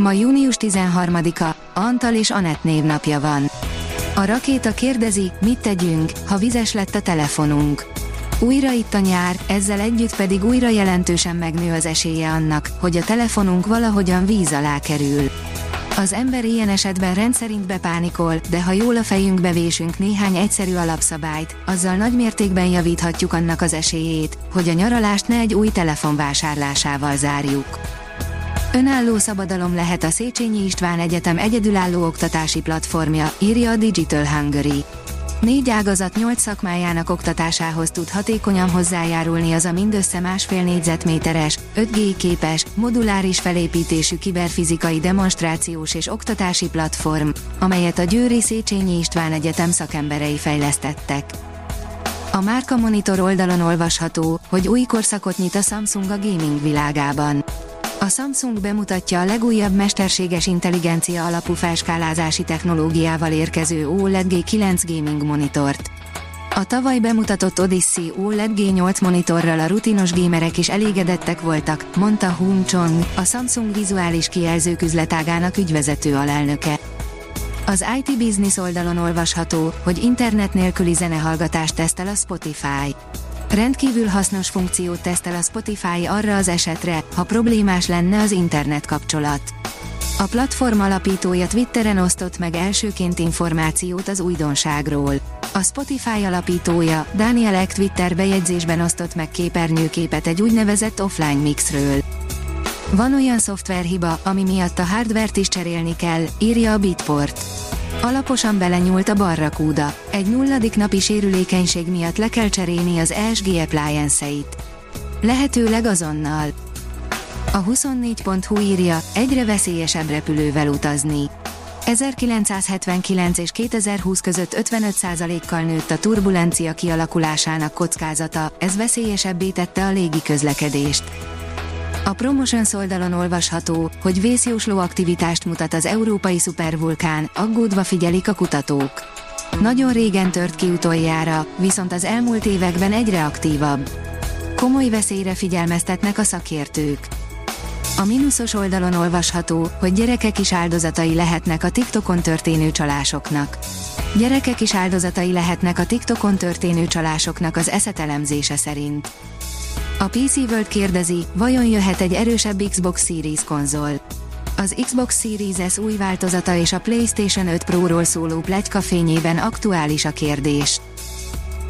Ma június 13-a, Antal és Anett névnapja van. A rakéta kérdezi, mit tegyünk, ha vizes lett a telefonunk. Újra itt a nyár, ezzel együtt pedig újra jelentősen megnő az esélye annak, hogy a telefonunk valahogyan víz alá kerül. Az ember ilyen esetben rendszerint bepánikol, de ha jól a fejünkbe vésünk néhány egyszerű alapszabályt, azzal nagy mértékben javíthatjuk annak az esélyét, hogy a nyaralást ne egy új telefon vásárlásával zárjuk. Önálló szabadalom lehet a Széchenyi István Egyetem egyedülálló oktatási platformja, írja a Digital Hungary. Négy ágazat nyolc szakmájának oktatásához tud hatékonyan hozzájárulni az a mindössze másfél négyzetméteres, 5G képes, moduláris felépítésű kiberfizikai demonstrációs és oktatási platform, amelyet a Győri Széchenyi István Egyetem szakemberei fejlesztettek. A Márka Monitor oldalon olvasható, hogy új korszakot nyit a Samsung a gaming világában. A Samsung bemutatja a legújabb mesterséges intelligencia alapú felskálázási technológiával érkező OLED G9 gaming monitort. A tavaly bemutatott Odyssey OLED G8 monitorral a rutinos gémerek is elégedettek voltak, mondta Hung Chong, a Samsung vizuális kijelzők üzletágának ügyvezető alelnöke. Az IT Business oldalon olvasható, hogy internet nélküli zenehallgatást tesztel a Spotify. Rendkívül hasznos funkciót tesztel a Spotify arra az esetre, ha problémás lenne az internet kapcsolat. A platform alapítója Twitteren osztott meg elsőként információt az újdonságról. A Spotify alapítója, Daniel Ek Twitter bejegyzésben osztott meg képernyőképet egy úgynevezett offline mixről. Van olyan szoftverhiba, ami miatt a hardvert is cserélni kell, írja a Bitport. Alaposan belenyúlt a Barracuda. Egy nulladik napi sérülékenység miatt le kell cserélni az ESG appliance-eit. Lehetőleg azonnal. A 24.hu írja, egyre veszélyesebb repülővel utazni. 1979 és 2020 között 55%-kal nőtt a turbulencia kialakulásának kockázata, ez veszélyesebbé tette a légi közlekedést. A Promotions oldalon olvasható, hogy vészjósló aktivitást mutat az európai szupervulkán, aggódva figyelik a kutatók. Nagyon régen tört ki utoljára, viszont az elmúlt években egyre aktívabb. Komoly veszélyre figyelmeztetnek a szakértők. A mínuszos oldalon olvasható, hogy gyerekek is áldozatai lehetnek a TikTokon történő csalásoknak. Gyerekek is áldozatai lehetnek a TikTokon történő csalásoknak az eszetelemzése szerint. A PC World kérdezi, vajon jöhet egy erősebb Xbox Series konzol. Az Xbox Series S új változata és a PlayStation 5 Pro-ról szóló plegyka fényében aktuális a kérdés.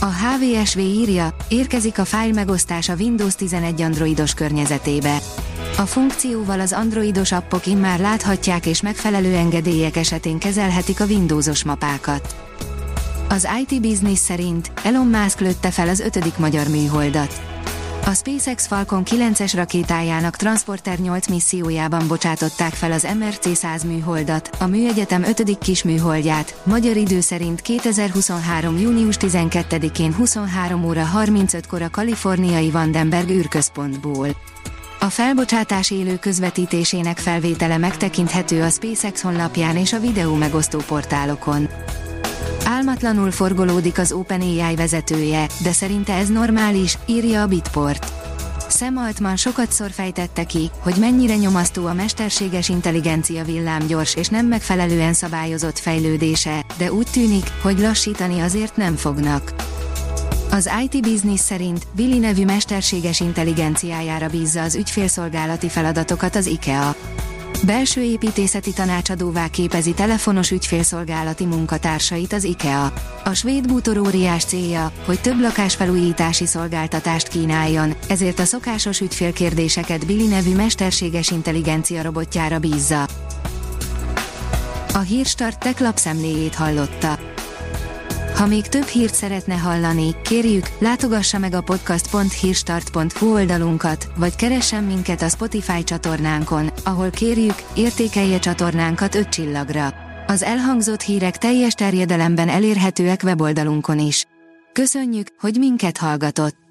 A HVSV írja, érkezik a fájl megosztás a Windows 11 androidos környezetébe. A funkcióval az androidos appok immár láthatják és megfelelő engedélyek esetén kezelhetik a Windowsos mapákat. Az IT Business szerint Elon Musk lőtte fel az ötödik magyar műholdat. A SpaceX Falcon 9-es rakétájának Transporter 8 missziójában bocsátották fel az MRC-100 műholdat, a műegyetem 5. kis műholdját, magyar idő szerint 2023. június 12-én 23 óra 35-kor a kaliforniai Vandenberg űrközpontból. A felbocsátás élő közvetítésének felvétele megtekinthető a SpaceX honlapján és a videó megosztó portálokon. Álmatlanul forgolódik az OpenAI vezetője, de szerinte ez normális, írja a Bitport. Sam Altman sokatszor fejtette ki, hogy mennyire nyomasztó a mesterséges intelligencia villámgyors és nem megfelelően szabályozott fejlődése, de úgy tűnik, hogy lassítani azért nem fognak. Az IT Business szerint Billy nevű mesterséges intelligenciájára bízza az ügyfélszolgálati feladatokat az IKEA. Belső építészeti tanácsadóvá képezi telefonos ügyfélszolgálati munkatársait az IKEA. A svéd bútor óriás célja, hogy több lakásfelújítási szolgáltatást kínáljon, ezért a szokásos ügyfélkérdéseket Billy nevű mesterséges intelligencia robotjára bízza. A Hírstart tech lapszemléjét hallotta. Ha még több hírt szeretne hallani, kérjük, látogassa meg a podcast.hírstart.hu oldalunkat, vagy keressen minket a Spotify csatornánkon, ahol kérjük, értékelje csatornánkat 5 csillagra. Az elhangzott hírek teljes terjedelemben elérhetőek weboldalunkon is. Köszönjük, hogy minket hallgatott!